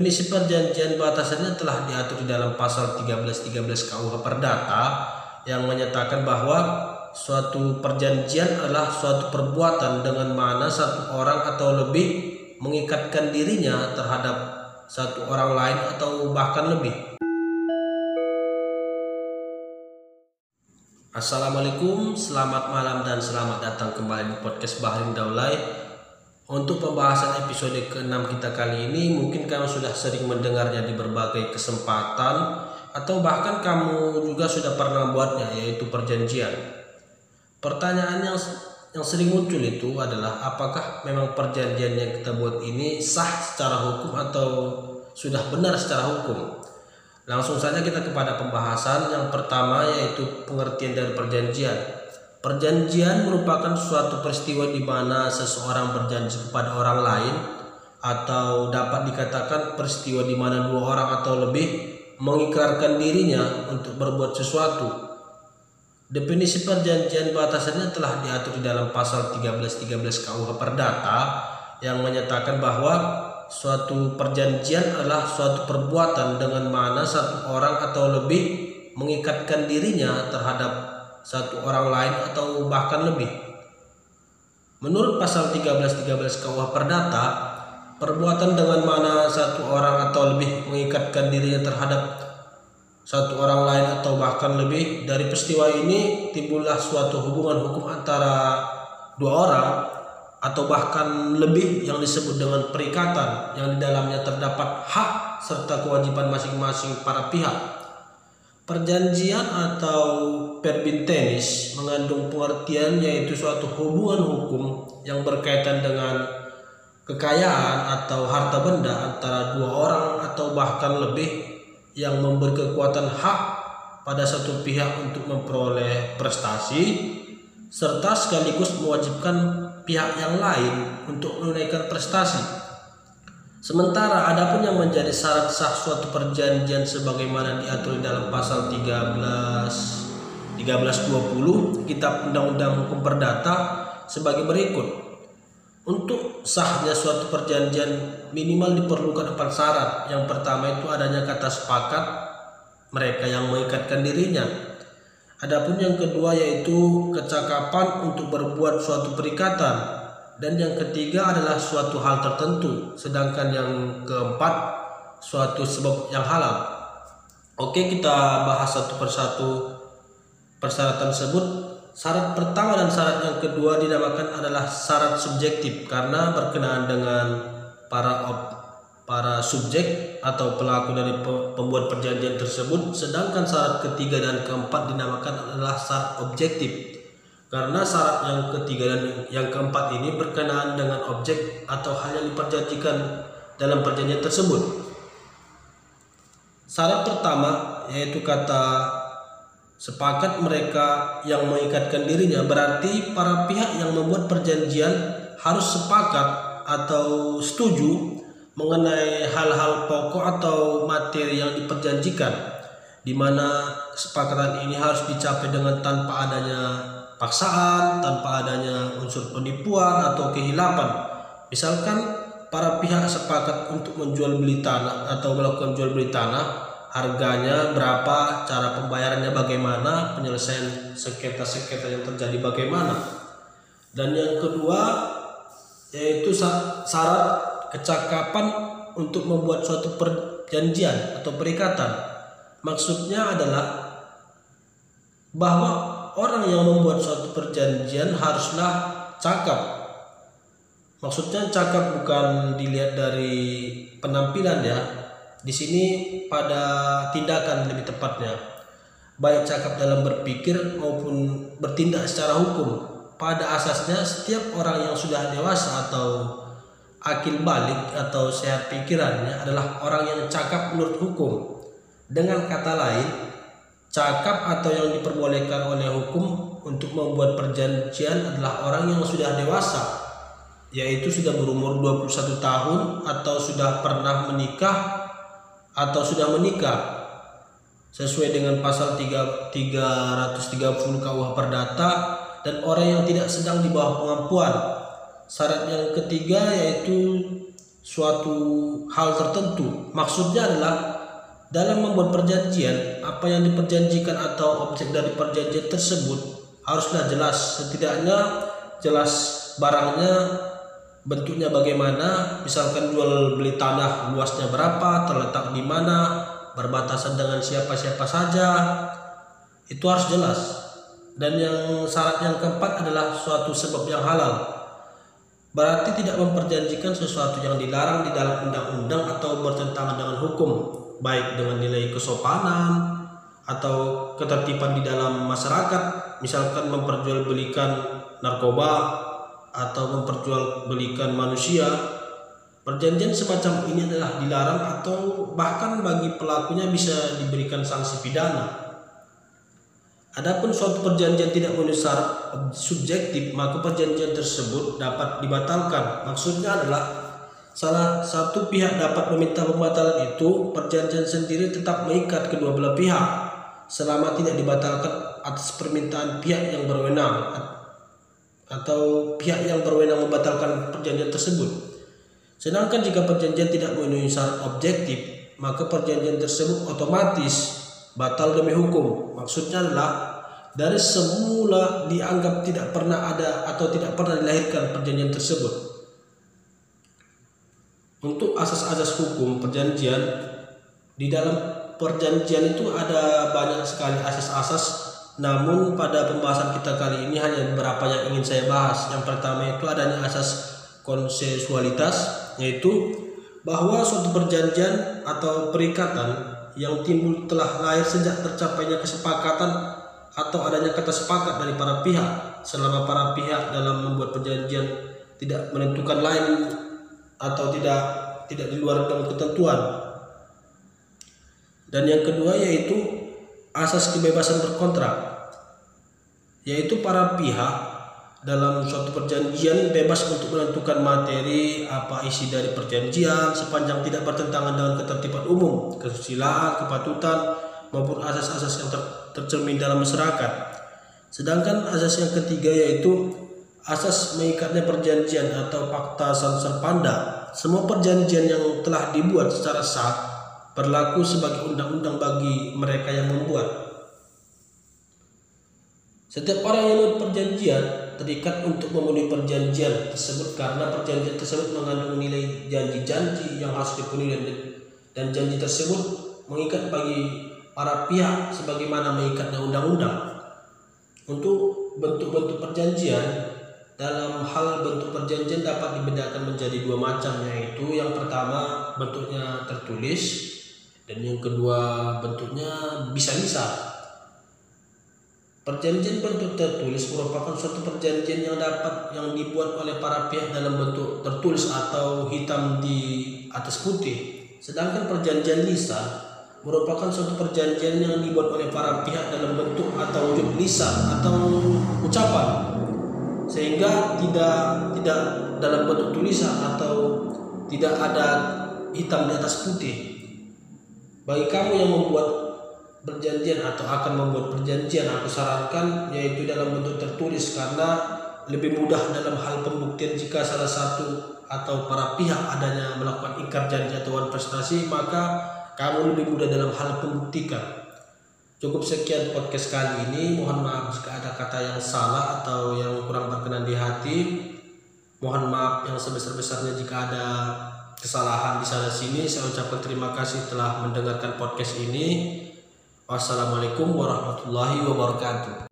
Definisi perjanjian batasannya telah diatur di dalam pasal 1313 KUH Perdata yang menyatakan bahwa suatu perjanjian adalah suatu perbuatan dengan mana satu orang atau lebih mengikatkan dirinya terhadap satu orang lain atau bahkan lebih. Assalamualaikum, selamat malam dan selamat datang kembali di podcast Bahrin Daulay untuk pembahasan episode ke-6 kita kali ini mungkin kamu sudah sering mendengarnya di berbagai kesempatan atau bahkan kamu juga sudah pernah membuatnya yaitu perjanjian. Pertanyaan yang yang sering muncul itu adalah apakah memang perjanjian yang kita buat ini sah secara hukum atau sudah benar secara hukum? Langsung saja kita kepada pembahasan yang pertama yaitu pengertian dari perjanjian. Perjanjian merupakan suatu peristiwa di mana seseorang berjanji kepada orang lain atau dapat dikatakan peristiwa di mana dua orang atau lebih mengikrarkan dirinya untuk berbuat sesuatu. Definisi perjanjian batasannya telah diatur di dalam pasal 1313 KUH Perdata yang menyatakan bahwa suatu perjanjian adalah suatu perbuatan dengan mana satu orang atau lebih mengikatkan dirinya terhadap satu orang lain atau bahkan lebih. Menurut pasal 1313 KUH Perdata, perbuatan dengan mana satu orang atau lebih mengikatkan dirinya terhadap satu orang lain atau bahkan lebih dari peristiwa ini timbullah suatu hubungan hukum antara dua orang atau bahkan lebih yang disebut dengan perikatan yang di dalamnya terdapat hak serta kewajiban masing-masing para pihak Perjanjian atau perbintenis mengandung pengertian yaitu suatu hubungan hukum yang berkaitan dengan kekayaan atau harta benda antara dua orang atau bahkan lebih yang memberi kekuatan hak pada satu pihak untuk memperoleh prestasi serta sekaligus mewajibkan pihak yang lain untuk menunaikan prestasi Sementara adapun yang menjadi syarat sah suatu perjanjian sebagaimana diatur dalam pasal 13 1320 Kitab Undang-Undang Hukum Perdata sebagai berikut. Untuk sahnya suatu perjanjian minimal diperlukan empat syarat. Yang pertama itu adanya kata sepakat mereka yang mengikatkan dirinya. Adapun yang kedua yaitu kecakapan untuk berbuat suatu perikatan dan yang ketiga adalah suatu hal tertentu sedangkan yang keempat suatu sebab yang halal. Oke kita bahas satu persatu persyaratan tersebut. Syarat pertama dan syarat yang kedua dinamakan adalah syarat subjektif karena berkenaan dengan para para subjek atau pelaku dari pembuat perjanjian tersebut. Sedangkan syarat ketiga dan keempat dinamakan adalah syarat objektif karena syarat yang ketiga dan yang keempat ini berkenaan dengan objek atau hal yang diperjanjikan dalam perjanjian tersebut. Syarat pertama yaitu kata sepakat mereka yang mengikatkan dirinya berarti para pihak yang membuat perjanjian harus sepakat atau setuju mengenai hal-hal pokok atau materi yang diperjanjikan di mana kesepakatan ini harus dicapai dengan tanpa adanya paksaan, tanpa adanya unsur penipuan atau kehilapan. Misalkan para pihak sepakat untuk menjual beli tanah atau melakukan jual beli tanah, harganya berapa, cara pembayarannya bagaimana, penyelesaian sengketa-sengketa yang terjadi bagaimana. Dan yang kedua yaitu syarat kecakapan untuk membuat suatu perjanjian atau perikatan. Maksudnya adalah bahwa orang yang membuat suatu perjanjian haruslah cakap. Maksudnya cakap bukan dilihat dari penampilan ya. Di sini pada tindakan lebih tepatnya. Baik cakap dalam berpikir maupun bertindak secara hukum. Pada asasnya setiap orang yang sudah dewasa atau akil balik atau sehat pikirannya adalah orang yang cakap menurut hukum. Dengan kata lain, Cakap atau yang diperbolehkan oleh hukum untuk membuat perjanjian adalah orang yang sudah dewasa, yaitu sudah berumur 21 tahun atau sudah pernah menikah atau sudah menikah sesuai dengan pasal 3, 330 KUH Perdata dan orang yang tidak sedang di bawah pengampuan. Syarat yang ketiga yaitu suatu hal tertentu. Maksudnya adalah dalam membuat perjanjian, apa yang diperjanjikan atau objek dari perjanjian tersebut haruslah jelas, setidaknya jelas barangnya, bentuknya bagaimana, misalkan jual beli tanah luasnya berapa, terletak di mana, berbatasan dengan siapa-siapa saja, itu harus jelas. Dan yang syarat yang keempat adalah suatu sebab yang halal. Berarti tidak memperjanjikan sesuatu yang dilarang di dalam undang-undang atau bertentangan dengan hukum, baik dengan nilai kesopanan atau ketertiban di dalam masyarakat, misalkan memperjualbelikan narkoba atau memperjualbelikan manusia. Perjanjian semacam ini adalah dilarang atau bahkan bagi pelakunya bisa diberikan sanksi pidana. Adapun suatu perjanjian tidak memenuhi syarat subjektif, maka perjanjian tersebut dapat dibatalkan. Maksudnya adalah salah satu pihak dapat meminta pembatalan itu, perjanjian sendiri tetap mengikat kedua belah pihak selama tidak dibatalkan atas permintaan pihak yang berwenang atau pihak yang berwenang membatalkan perjanjian tersebut. Sedangkan jika perjanjian tidak memenuhi syarat objektif, maka perjanjian tersebut otomatis batal demi hukum. Maksudnya adalah dari semula dianggap tidak pernah ada atau tidak pernah dilahirkan perjanjian tersebut. Untuk asas-asas hukum perjanjian di dalam perjanjian itu ada banyak sekali asas-asas namun pada pembahasan kita kali ini hanya beberapa yang ingin saya bahas. Yang pertama itu adanya asas konsensualitas yaitu bahwa suatu perjanjian atau perikatan yang timbul telah lahir sejak tercapainya kesepakatan atau adanya kata sepakat dari para pihak selama para pihak dalam membuat perjanjian tidak menentukan lain atau tidak tidak di luar dengan ketentuan. Dan yang kedua yaitu asas kebebasan berkontrak yaitu para pihak dalam suatu perjanjian bebas untuk menentukan materi apa isi dari perjanjian sepanjang tidak bertentangan dengan ketertiban umum, kesusilaan, kepatutan maupun asas-asas yang ter tercermin dalam masyarakat. Sedangkan asas yang ketiga yaitu asas mengikatnya perjanjian atau fakta panda. Semua perjanjian yang telah dibuat secara sah berlaku sebagai undang-undang bagi mereka yang membuat. Setiap orang yang membuat perjanjian terikat untuk memenuhi perjanjian tersebut karena perjanjian tersebut mengandung nilai janji-janji yang harus dipenuhi dan janji tersebut mengikat bagi para pihak sebagaimana mengikatnya undang-undang. Untuk bentuk-bentuk perjanjian dalam hal bentuk perjanjian dapat dibedakan menjadi dua macam yaitu yang pertama bentuknya tertulis dan yang kedua bentuknya bisa-bisa Perjanjian bentuk tertulis merupakan suatu perjanjian yang dapat yang dibuat oleh para pihak dalam bentuk tertulis atau hitam di atas putih. Sedangkan perjanjian lisan merupakan suatu perjanjian yang dibuat oleh para pihak dalam bentuk atau wujud lisan atau ucapan sehingga tidak tidak dalam bentuk tulisan atau tidak ada hitam di atas putih. Bagi kamu yang membuat perjanjian atau akan membuat perjanjian aku sarankan yaitu dalam bentuk tertulis karena lebih mudah dalam hal pembuktian jika salah satu atau para pihak adanya melakukan ingkar janji atau prestasi maka kamu lebih mudah dalam hal pembuktikan cukup sekian podcast kali ini. Mohon maaf jika ada kata yang salah atau yang kurang berkenan di hati. Mohon maaf yang sebesar-besarnya jika ada kesalahan di sana sini. Saya ucapkan terima kasih telah mendengarkan podcast ini. Wassalamualaikum warahmatullahi wabarakatuh.